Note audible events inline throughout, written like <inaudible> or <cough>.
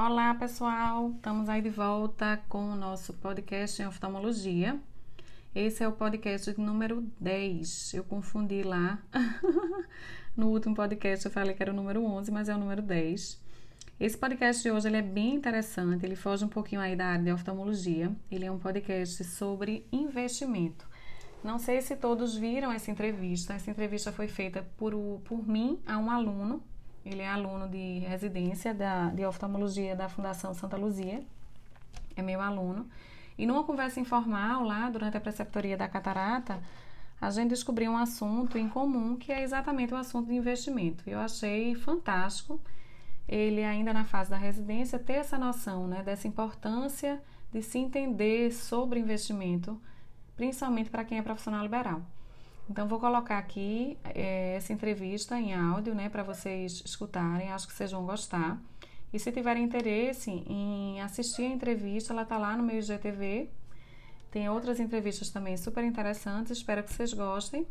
Olá, pessoal! Estamos aí de volta com o nosso podcast em oftalmologia. Esse é o podcast número 10. Eu confundi lá. <laughs> no último podcast eu falei que era o número 11, mas é o número 10. Esse podcast de hoje ele é bem interessante, ele foge um pouquinho aí da área de oftalmologia. Ele é um podcast sobre investimento. Não sei se todos viram essa entrevista. Essa entrevista foi feita por, por mim a um aluno ele é aluno de residência da, de oftalmologia da Fundação Santa Luzia. É meu aluno. E numa conversa informal lá, durante a preceptoria da catarata, a gente descobriu um assunto em comum que é exatamente o assunto de investimento. Eu achei fantástico ele, ainda na fase da residência, ter essa noção né, dessa importância de se entender sobre investimento, principalmente para quem é profissional liberal. Então, vou colocar aqui é, essa entrevista em áudio, né, para vocês escutarem, acho que vocês vão gostar. E se tiverem interesse em assistir a entrevista, ela está lá no meu IGTV. Tem outras entrevistas também super interessantes, espero que vocês gostem.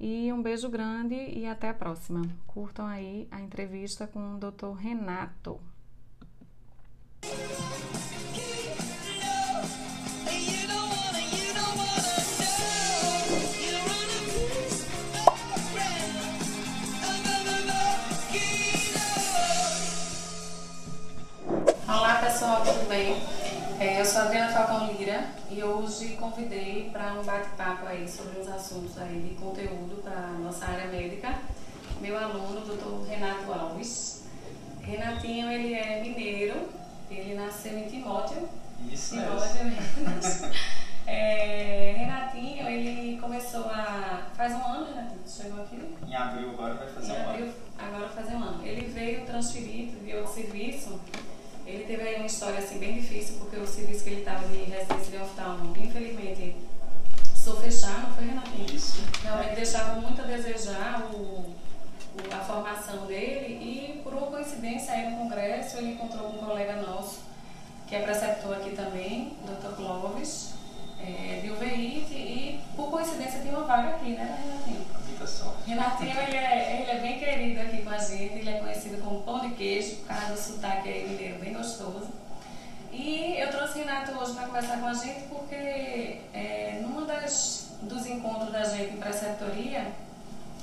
E um beijo grande e até a próxima. Curtam aí a entrevista com o Dr. Renato. Hoje convidei para um bate-papo aí sobre uns assuntos aí de conteúdo para nossa área médica, meu aluno, doutor Renato Alves. Renatinho, ele é mineiro, ele nasceu em Timóteo. Isso Timóteo mesmo. <laughs> é, Renatinho, ele começou a... faz um ano, Renatinho, chegou aqui? Em abril agora vai fazer em um abril, ano. agora fazer um ano. Ele veio transferido de outro serviço ele teve aí uma história assim bem difícil, porque o serviço que ele estava de residência de oftalmo, infelizmente, sou fechar, não foi, Renatinho? Isso. Realmente deixava muito a desejar o, o, a formação dele e, por uma coincidência, aí no congresso, ele encontrou um colega nosso, que é preceptor aqui também, Dr. Clóvis, é, de UVI, e por coincidência tinha uma vaga aqui, né, Renatinho? Renatinho, ele é, ele é bem querido aqui com a gente, ele é conhecido como pão de queijo, por causa do sotaque aí mineiro bem gostoso. E eu trouxe Renato hoje para conversar com a gente porque é, numa das dos encontros da gente em preceptoria,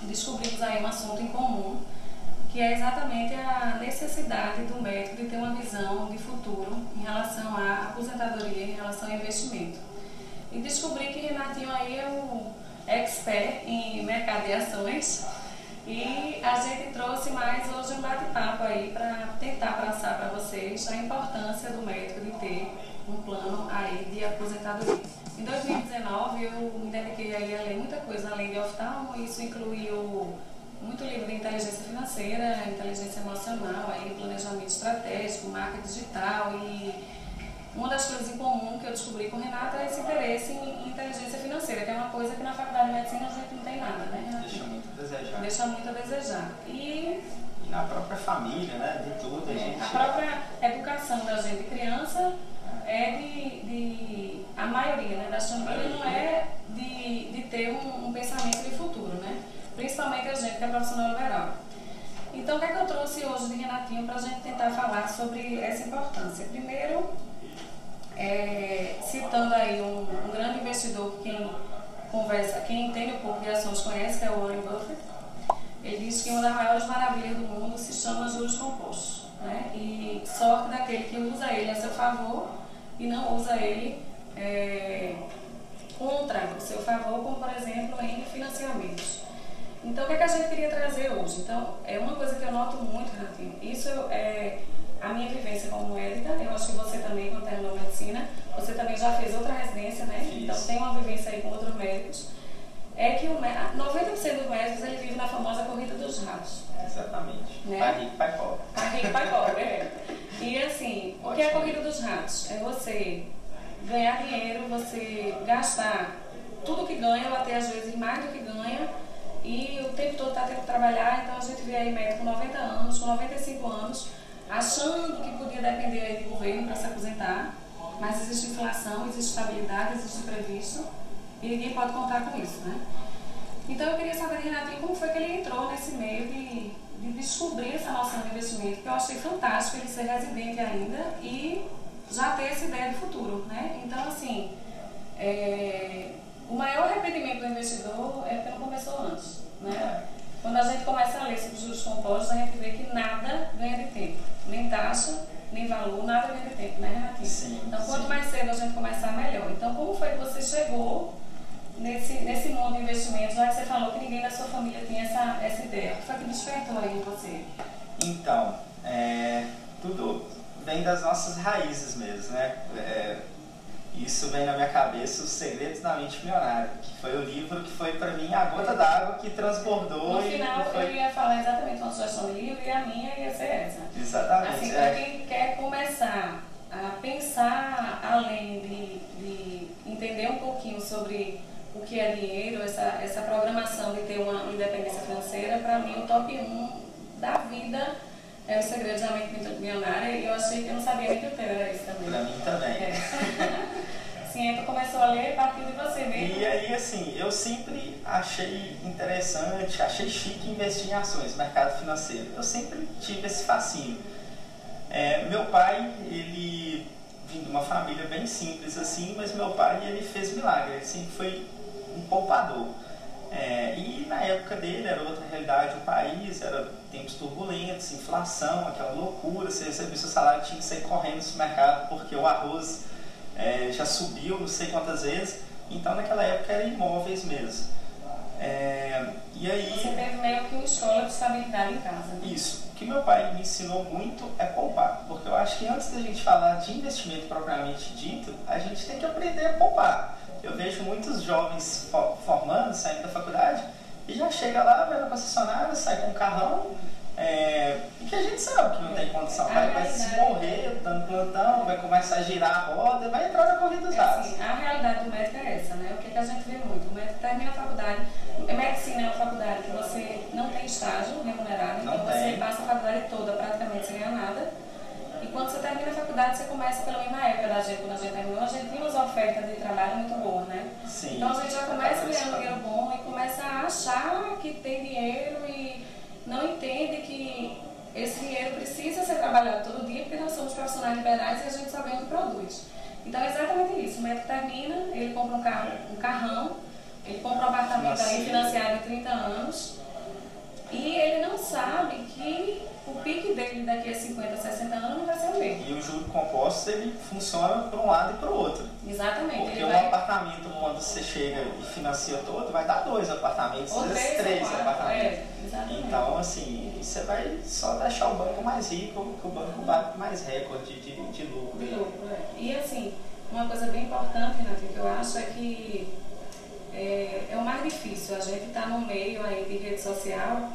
descobrimos aí um assunto em comum, que é exatamente a necessidade do médico de ter uma visão de futuro em relação à aposentadoria, em relação ao investimento. E descobri que Renatinho aí é o expert em mercado de ações. E a gente trouxe mais hoje um bate-papo aí para tentar passar para vocês a importância do médico de ter um plano aí de aposentadoria. Em 2019 eu me dediquei a ler muita coisa além de oftalmo, isso incluiu muito livro de inteligência financeira, inteligência emocional, aí planejamento estratégico, marca digital e uma das coisas em comum que eu descobri com o Renato é esse interesse em inteligência financeira, que é uma coisa que na faculdade de medicina a gente não tem nada, né? Deixa muito a desejar. Deixa muito a desejar. E, e na própria família, né? De tudo, a é, gente. A própria educação da gente criança é de, de. a maioria né, das famílias não é de, de ter um, um pensamento de futuro? Principalmente a gente que é profissional liberal. Então, o que é que eu trouxe hoje de Renatinho para a gente tentar falar sobre essa importância? Primeiro, é, citando aí um, um, grande investidor que quem conversa, quem entende um pouco de ações conhece, que é o Warren Buffett. Ele diz que uma das maiores maravilhas do mundo se chama juros compostos. Né? E sorte daquele que usa ele a seu favor e não usa ele é, contra o seu favor, como por exemplo em financiamentos. Então, o que, é que a gente queria trazer hoje? Então, é uma coisa que eu noto muito, Renatinho. Isso é a minha vivência como médica, eu acho que você também, quando terminou medicina, você também já fez outra residência, né? Isso. Então tem uma vivência aí com outros médicos. É que o, 90% dos médicos ele vive na famosa corrida dos ratos. Exatamente. Né? Pai rico, pai pobre. Pai rico, pai pobre, é. E assim, o que é a corrida dos ratos? É você ganhar dinheiro, você gastar tudo que ganha, ou até às vezes mais do que ganha, e o tempo todo está tendo que trabalhar, então a gente vê aí médico com 90 anos, com 95 anos, achando que podia depender do governo para se aposentar, mas existe inflação, existe estabilidade, existe previsto e ninguém pode contar com isso, né? Então eu queria saber Renatinho como foi que ele entrou nesse meio de, de descobrir essa noção de investimento, que eu achei fantástico ele ser residente ainda e já ter essa ideia de futuro, né? Então, assim, é, o maior arrependimento do investidor é porque não começou antes, né? Quando a gente começa a ler sobre juros compostos, a gente vê que nada ganha de tempo, nem taxa, nem valor, nada ganha de tempo, né, Renatinho? Sim, então, quanto sim. mais cedo a gente começar, melhor. Então, como foi que você chegou nesse, nesse mundo de investimentos, já que você falou que ninguém da sua família tinha essa, essa ideia? O que foi que despertou aí em você? Então, é, tudo vem das nossas raízes mesmo, né? É, isso vem na minha cabeça, Os Segredos da Mente Milionária, que foi o livro que foi para mim a gota d'água que transbordou No e final, foi... eu ia falar exatamente uma sugestão de livro e a minha ia ser essa. Exatamente. Assim, é. para quem quer começar a pensar além de, de entender um pouquinho sobre o que é dinheiro, essa, essa programação de ter uma independência financeira, para mim o top 1 da vida é o segredo da mente milionária e eu achei que eu não sabia nem que o teu era isso também. Pra mim também. É. <laughs> Tu começou a ler a partir de você mesmo. E aí, assim, eu sempre achei interessante, achei chique investir em ações, mercado financeiro. Eu sempre tive esse fascínio. É, meu pai, ele vim de uma família bem simples assim, mas meu pai, ele fez milagre, ele sempre foi um poupador. É, e na época dele era outra realidade o país, era tempos turbulentos, inflação, aquela loucura, você recebia seu salário tinha que sair correndo no supermercado porque o arroz é, já subiu não sei quantas vezes, então naquela época era imóveis mesmo. É, e aí. Você teve meio que uma escola de estabilidade em casa. Né? Isso. O que meu pai me ensinou muito é poupar, porque eu acho que antes da gente falar de investimento propriamente dito, a gente tem que aprender a poupar. Eu vejo muitos jovens formando, saindo da faculdade, e já chega lá, vai na concessionária, sai com um carrão, que a gente sabe que não tem condição. Vai, vai se morrer dando plantão, vai começar a girar a roda, vai entrar na corrida dos é assim, A realidade do médico é essa, né? O que, que a gente vê muito? O médico termina a faculdade, medicina é uma faculdade que você não tem estágio remunerado, então Não você tem. passa a faculdade toda praticamente sem ganhar nada. E quando você termina a faculdade, você começa, pelo menos na época da gente, quando a gente terminou, a gente tinha umas ofertas de trabalho muito boas, né? Sim. Então a gente já começa ganhando dinheiro bom e começa a achar que tem dinheiro e não entende que esse dinheiro precisa ser trabalhado todo dia, porque nós somos profissionais liberais e a gente só ganha o que produz. Então é exatamente isso. O médico termina, ele compra um, carro, um carrão, ele compra um apartamento aí financiado em 30 anos e ele não sabe que o pique dele daqui a 50, 60 anos não vai ser o mesmo. E o juro composto ele funciona para um lado e para o outro. Exatamente. Porque um vai... apartamento, quando você chega e financia todo, vai dar dois apartamentos, Ou três, três apartamentos. é, exatamente. então, assim, você vai só deixar o banco mais rico, que o banco bate mais recorde de, de lucro. De lucro, é. E assim, uma coisa bem importante, Renato, que eu acho é que é, é o mais difícil. A gente está no meio aí de rede social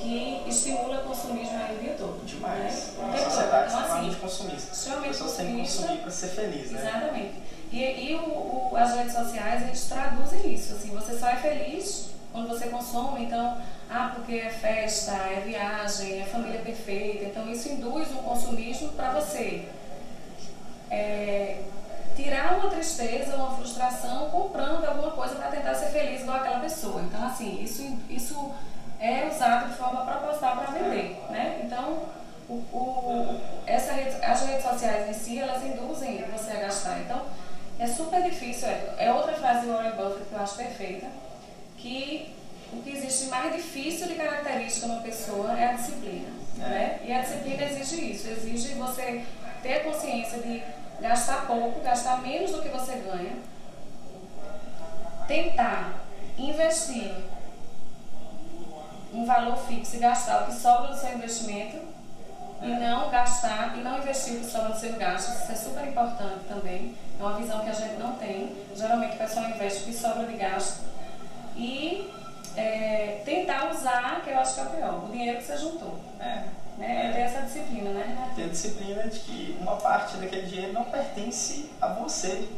que estimula o consumismo aí o dia todo. Demais. Né? Uma sociedade Então, extremamente assim, consumista. Extremamente consumista. consumir para ser feliz, né? Exatamente. E, e o, o, as redes sociais, eles traduzem isso. Assim, você só é feliz quando você consome, então, ah, porque é festa, é viagem, é família perfeita. Então, isso induz um consumismo para você é, tirar uma tristeza, uma frustração comprando alguma coisa para tentar ser feliz igual aquela pessoa. Então, assim, isso, isso é usado de forma proposital para vender, né? Então, o, o, essa rede, as redes sociais em si, elas induzem você a gastar. Então, é super difícil. É, é outra frase do Warren Buffett que eu acho perfeita, que o que existe mais difícil de característica numa pessoa é a disciplina. É. Né? E a disciplina exige isso, exige você ter consciência de gastar pouco, gastar menos do que você ganha, tentar investir um valor fixo e gastar o que sobra do seu investimento e não gastar e não investir o que sobra do seu gasto. Isso é super importante também. É uma visão que a gente não tem. Geralmente o pessoal investe o que sobra de gasto e é, tentar usar, que eu acho que é o pior, o dinheiro que você juntou. É. Né? É ter essa disciplina, né, Renato? ter a disciplina de que uma parte daquele dinheiro não pertence a você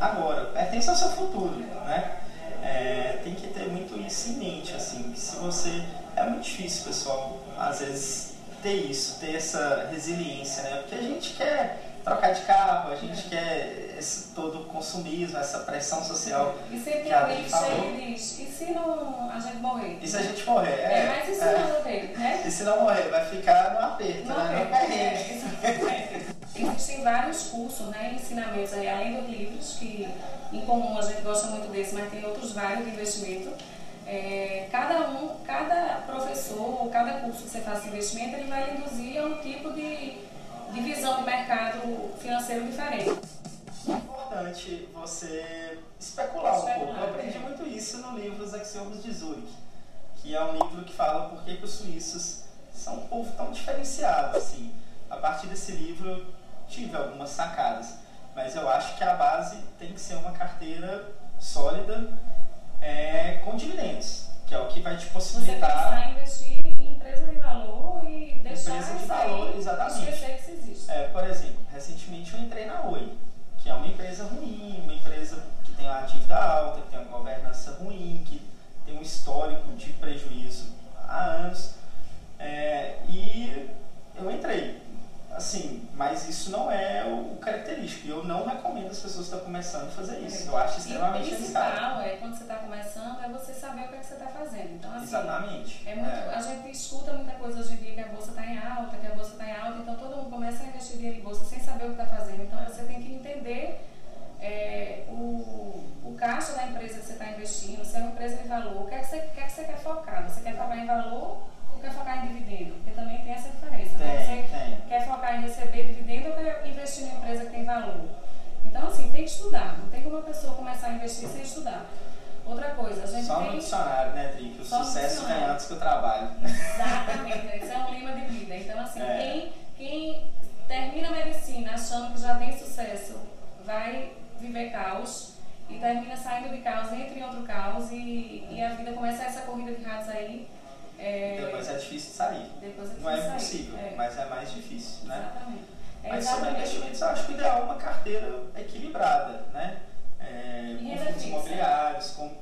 agora, pertence ao seu futuro, né? É, tem que ter muito isso em mente, assim, que se você... É muito difícil, pessoal, às vezes ter isso, ter essa resiliência, né? Porque a gente quer trocar de carro, a gente quer esse todo consumismo, essa pressão social. E sempre tem alguém que chega e diz, e se não a gente morrer? E se a gente morrer? É, é mas e se é. não morrer, né? E se não morrer? Vai ficar no aperto, no né? Aperto, é, <laughs> Existem vários cursos, né, ensinamentos aí, além dos livros, que em comum a gente gosta muito desse, mas tem outros vários de investimento. É, cada um, cada professor, cada curso que você faça investimento, ele vai induzir a um tipo de, de visão de mercado financeiro diferente. É importante você especular, especular um pouco. Eu aprendi é. muito isso no livro Os Axiomas de Zurich, que é um livro que fala por que, os suíços são um povo tão diferenciado. Assim. A partir desse livro tive algumas sacadas, mas eu acho que a base tem que ser uma carteira sólida é, com dividendos, que é o que vai te possibilitar. Você investir em empresa de valor e deixar empresa de valor, exatamente. esquecer que isso existe. É, por exemplo, recentemente eu entrei na Oi, que é uma empresa ruim, uma empresa que tem uma dívida alta, que tem uma governança ruim, que tem um histórico de prejuízo há anos. É, e eu entrei assim, mas isso não é o característico. Eu não recomendo as pessoas que estão começando a fazer isso. Eu acho extremamente arriscado. é quando você está começando, é você saber o que, é que você está fazendo. Então, assim, Exatamente. É muito, é. A gente escuta muita coisa hoje em dia que a bolsa está em alta, que a bolsa está em alta, então todo mundo começa a investir dinheiro em bolsa sem saber o que está fazendo. Então você tem que entender é, o, o caixa da empresa que você está investindo, se é uma empresa de valor, o que é que você, que é que você quer focar? Você quer focar em valor ou quer focar em dividendo? Porque também tem essa diferença. Né? Tem, né? você tem. quer focar em receber dividendo ou quer investir em empresa que tem valor? Então, assim, tem que estudar. Não tem como uma pessoa começar a investir sem estudar. Outra coisa, a gente Só tem... no dicionário, né, Tri? Que o Só sucesso vem antes que o trabalho. Exatamente, isso é um lema de vida. Então, assim, é. quem, quem termina a medicina achando que já tem sucesso, vai viver caos e termina saindo de caos, entra em outro caos e, e a vida começa essa corrida de ratos aí. É, depois é difícil de sair. Depois é difícil Não é é. mas é mais difícil, né? Exatamente. É mas sobre investimentos, eu acho que o ideal é uma carteira equilibrada, né? É, com fundos imobiliários, com...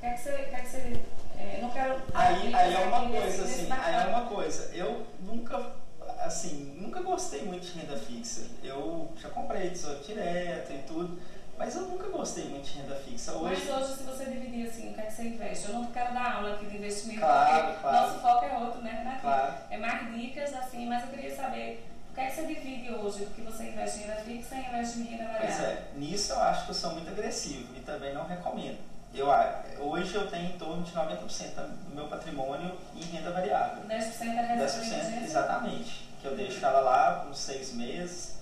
Quer que você... Quer que você é, não quero... Aí, aí é uma coisa, assim, aí é uma coisa. Eu nunca assim, nunca gostei muito de renda fixa. Eu já comprei tesouro direto e tudo, mas eu nunca gostei muito de renda fixa. Hoje... Mas hoje, se você dividir assim, o que é que você investe? Eu não quero dar aula aqui de investimento, claro, porque claro. nosso foco é outro, né, Renato? Claro. É mais dicas, assim, mas eu queria saber o que é que você divide hoje do que você investe em renda fixa e investe em renda variável? Pois é, nisso eu acho que eu sou muito agressivo e também não recomendo. Eu, hoje eu tenho em torno de 90% do meu patrimônio em renda variável. 10% é reserva 10% exatamente. Que eu deixo ela lá uns seis meses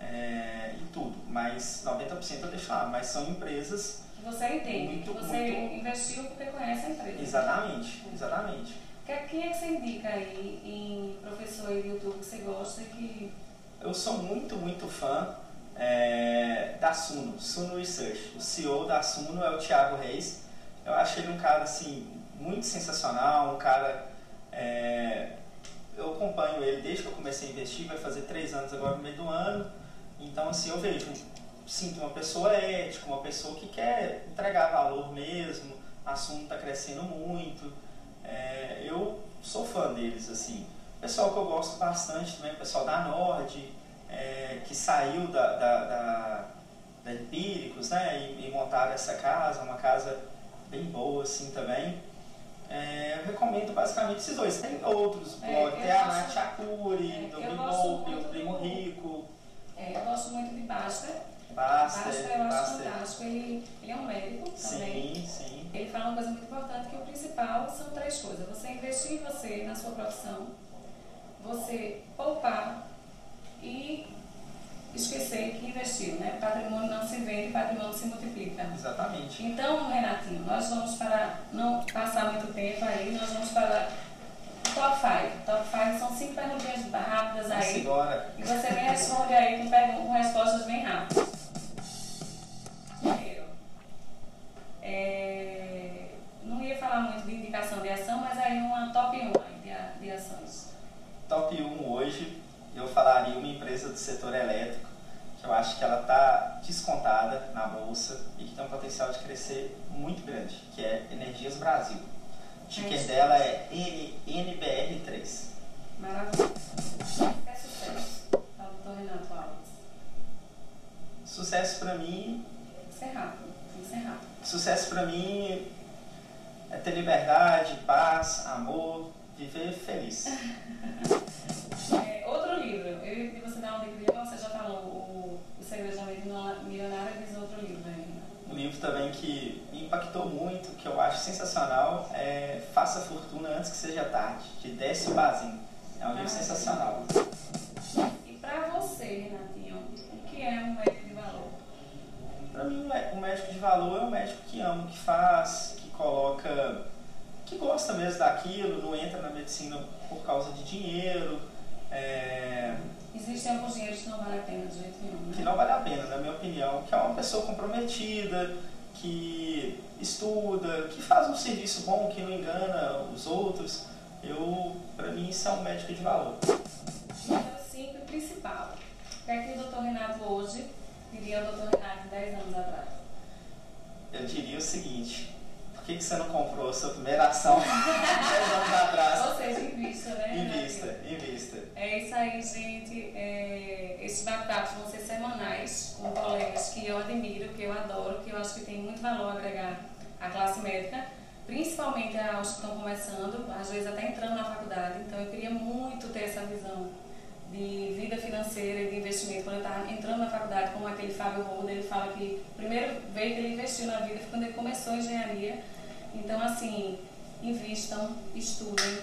é, e tudo. Mas 90% eu deixo lá. Mas são empresas. Que você entende, muito, que você muito... investiu porque conhece a empresa. Exatamente, exatamente. Quem é que você indica aí em professor e YouTube que você gosta que. Eu sou muito, muito fã é, da Suno, Suno Research. O CEO da Suno é o Thiago Reis. Eu acho ele um cara assim muito sensacional, um cara. É, eu acompanho ele desde que eu comecei a investir, vai fazer três anos agora no meio do ano. Então assim eu vejo, sinto uma pessoa ética, uma pessoa que quer entregar valor mesmo. A Suno está crescendo muito. É, eu sou fã deles assim. Pessoal que eu gosto bastante também, o pessoal da Nord é, que saiu da, da, da, da Empíricos né, e, e, montaram essa casa, uma casa bem boa assim também. É, eu recomendo basicamente esses dois. Tem outros é, blogs, tem a Nath Akuri, é, do Bimoupe, o Primo Rico. É, eu gosto muito de Basta. Basta, Basta eu acho Basta. fantástico. Ele, ele é um médico também. Sim, sim. Ele fala uma coisa muito importante, que o principal são três coisas. Você investir em você, na sua profissão, você poupar e esquecer que investiu, né? Patrimônio não se vende, patrimônio se multiplica. Exatamente. Então, Renatinho, nós vamos para não passar muito tempo aí, nós vamos para top 5. Top 5 são cinco perguntinhas rápidas aí. Agora. E você me responde aí com, com respostas bem rápidas. Primeiro, é, não ia falar muito de indicação de ação, mas aí uma top 1 de, de ações. Top 1 hoje eu falaria uma empresa do setor elétrico, que eu acho que ela está descontada na bolsa e que tem um potencial de crescer muito grande, que é Energias Brasil. O ticker é dela é N, NBR3. Maravilha. É sucesso. Doutor Renato Alves. Sucesso para mim. Isso é rápido, isso é rápido. Sucesso para mim é ter liberdade, paz, amor, viver feliz. <laughs> é, outro livro, eu ia você dar um livro, você já falou, o, o Segredo da Mente Milionária, diz outro livro ainda. Um livro também que impactou muito, que eu acho sensacional, é Faça Fortuna Antes que Seja Tarde, de Décio Bazin. É um livro ah, sensacional. E para você, Renatinho, o que é um médico de valor? Para mim, um médico de valor é um médico que ama, que faz, que coloca, que gosta mesmo daquilo, não entra na medicina por causa de dinheiro. É... Existem alguns dinheiros que não vale a pena de jeito nenhum. Né? Que não vale a pena, na minha opinião, que é uma pessoa comprometida, que estuda, que faz um serviço bom, que não engana os outros. Eu, para mim, isso é um médico de valor. Número 5 principal. O que é que o doutor Renato hoje diria ao doutor Renato 10 anos atrás? Eu diria o seguinte, que, que você não comprou a sua primeira ação 10 anos <laughs> atrás? Ou seja, invista, né? Invista, invista. É isso aí, gente. É, esses bate vão ser semanais com colegas que eu admiro, que eu adoro, que eu acho que tem muito valor agregar à classe médica, principalmente aos que estão começando, às vezes até entrando na faculdade. Então eu queria muito ter essa visão de vida financeira e de investimento. Quando eu estava entrando na faculdade, como aquele Fábio Roda, ele fala que a primeira vez que ele investiu na vida foi quando ele começou a engenharia então, assim, invistam, estudem,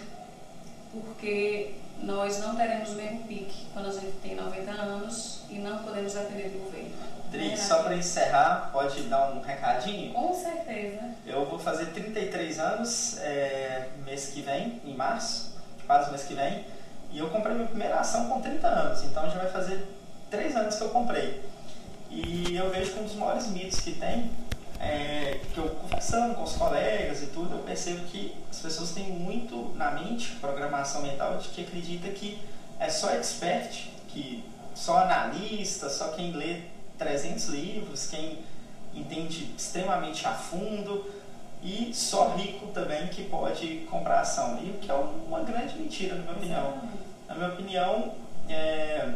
porque nós não teremos o mesmo pique quando a gente tem 90 anos e não podemos depender do governo. Dri, só para encerrar, pode dar um recadinho? Com certeza. Eu vou fazer 33 anos é, mês que vem, em março, quase mês que vem, e eu comprei minha primeira ação com 30 anos, então já vai fazer 3 anos que eu comprei. E eu vejo que um dos maiores mitos que tem é, que eu conversando com os colegas e tudo, eu percebo que as pessoas têm muito na mente, programação mental, de que acredita que é só expert, que só analista, só quem lê 300 livros, quem entende extremamente a fundo e só rico também que pode comprar ação. E o que é uma grande mentira, na minha opinião. Na minha opinião, é,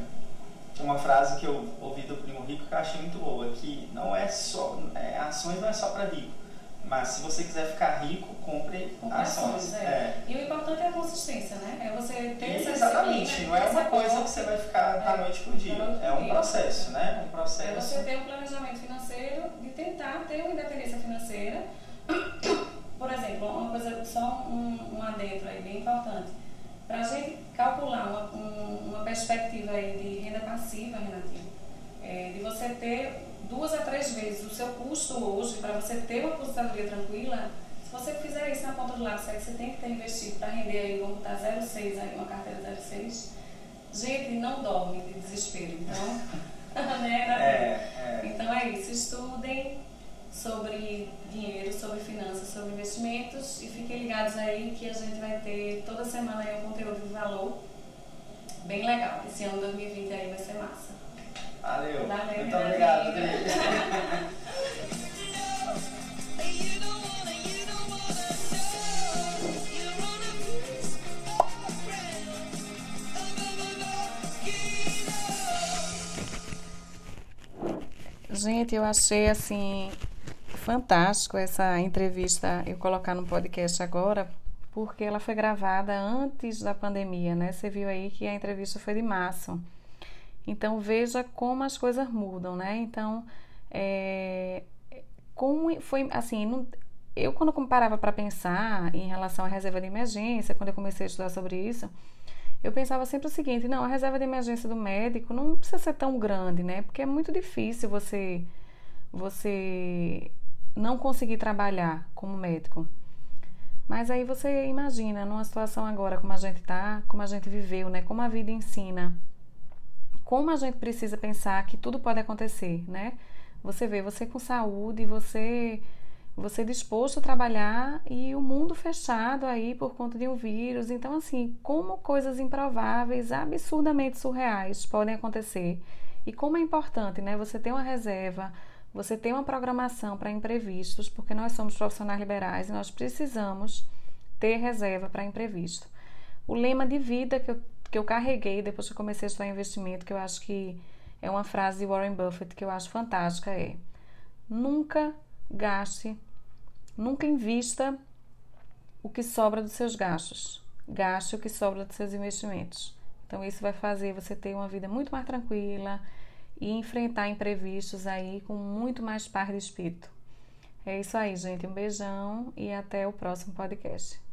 uma frase que eu ouvi do Primo Rico que eu achei muito boa, que não é só, é, ações não é só para rico, mas se você quiser ficar rico, compre, compre ações. ações é. É. E o importante é a consistência, né? É você ter essa Exatamente, não é uma coisa que você vai ficar da é, noite para o dia, é um processo, né? Um processo. É você ter um planejamento financeiro de tentar ter uma independência financeira. <coughs> Por exemplo, uma coisa, só um, um adentro aí bem importante para a gente calcular uma, um, uma perspectiva aí de renda passiva, Renatinho, é, de você ter duas a três vezes o seu custo hoje para você ter uma aposentadoria tranquila, se você fizer isso na ponta do lápis, você tem que ter investido para render aí, vamos botar 0,6 aí, uma carteira 0,6. Gente, não dorme de desespero, então, <laughs> né, é, é. Então é isso, estudem, sobre dinheiro, sobre finanças, sobre investimentos e fiquem ligados aí que a gente vai ter toda semana aí um conteúdo de valor bem legal. Esse ano 2020 aí vai ser massa. Valeu. Valeu Muito obrigado, Gente, eu achei assim fantástico essa entrevista eu colocar no podcast agora, porque ela foi gravada antes da pandemia, né? Você viu aí que a entrevista foi de março. Então veja como as coisas mudam, né? Então, é, como foi assim, não, eu quando comparava para pensar em relação à reserva de emergência, quando eu comecei a estudar sobre isso, eu pensava sempre o seguinte: não, a reserva de emergência do médico não precisa ser tão grande, né? Porque é muito difícil você você não conseguir trabalhar como médico. Mas aí você imagina, numa situação agora como a gente está, como a gente viveu, né? Como a vida ensina, como a gente precisa pensar que tudo pode acontecer, né? Você vê, você com saúde, você você disposto a trabalhar e o mundo fechado aí por conta de um vírus. Então, assim, como coisas improváveis, absurdamente surreais podem acontecer e como é importante, né? Você ter uma reserva, você tem uma programação para imprevistos, porque nós somos profissionais liberais e nós precisamos ter reserva para imprevisto. O lema de vida que eu, que eu carreguei depois que eu comecei a estudar investimento, que eu acho que, é uma frase de Warren Buffett que eu acho fantástica, é nunca gaste, nunca invista o que sobra dos seus gastos. Gaste o que sobra dos seus investimentos. Então isso vai fazer você ter uma vida muito mais tranquila e enfrentar imprevistos aí com muito mais paz de espírito. É isso aí, gente. Um beijão e até o próximo podcast.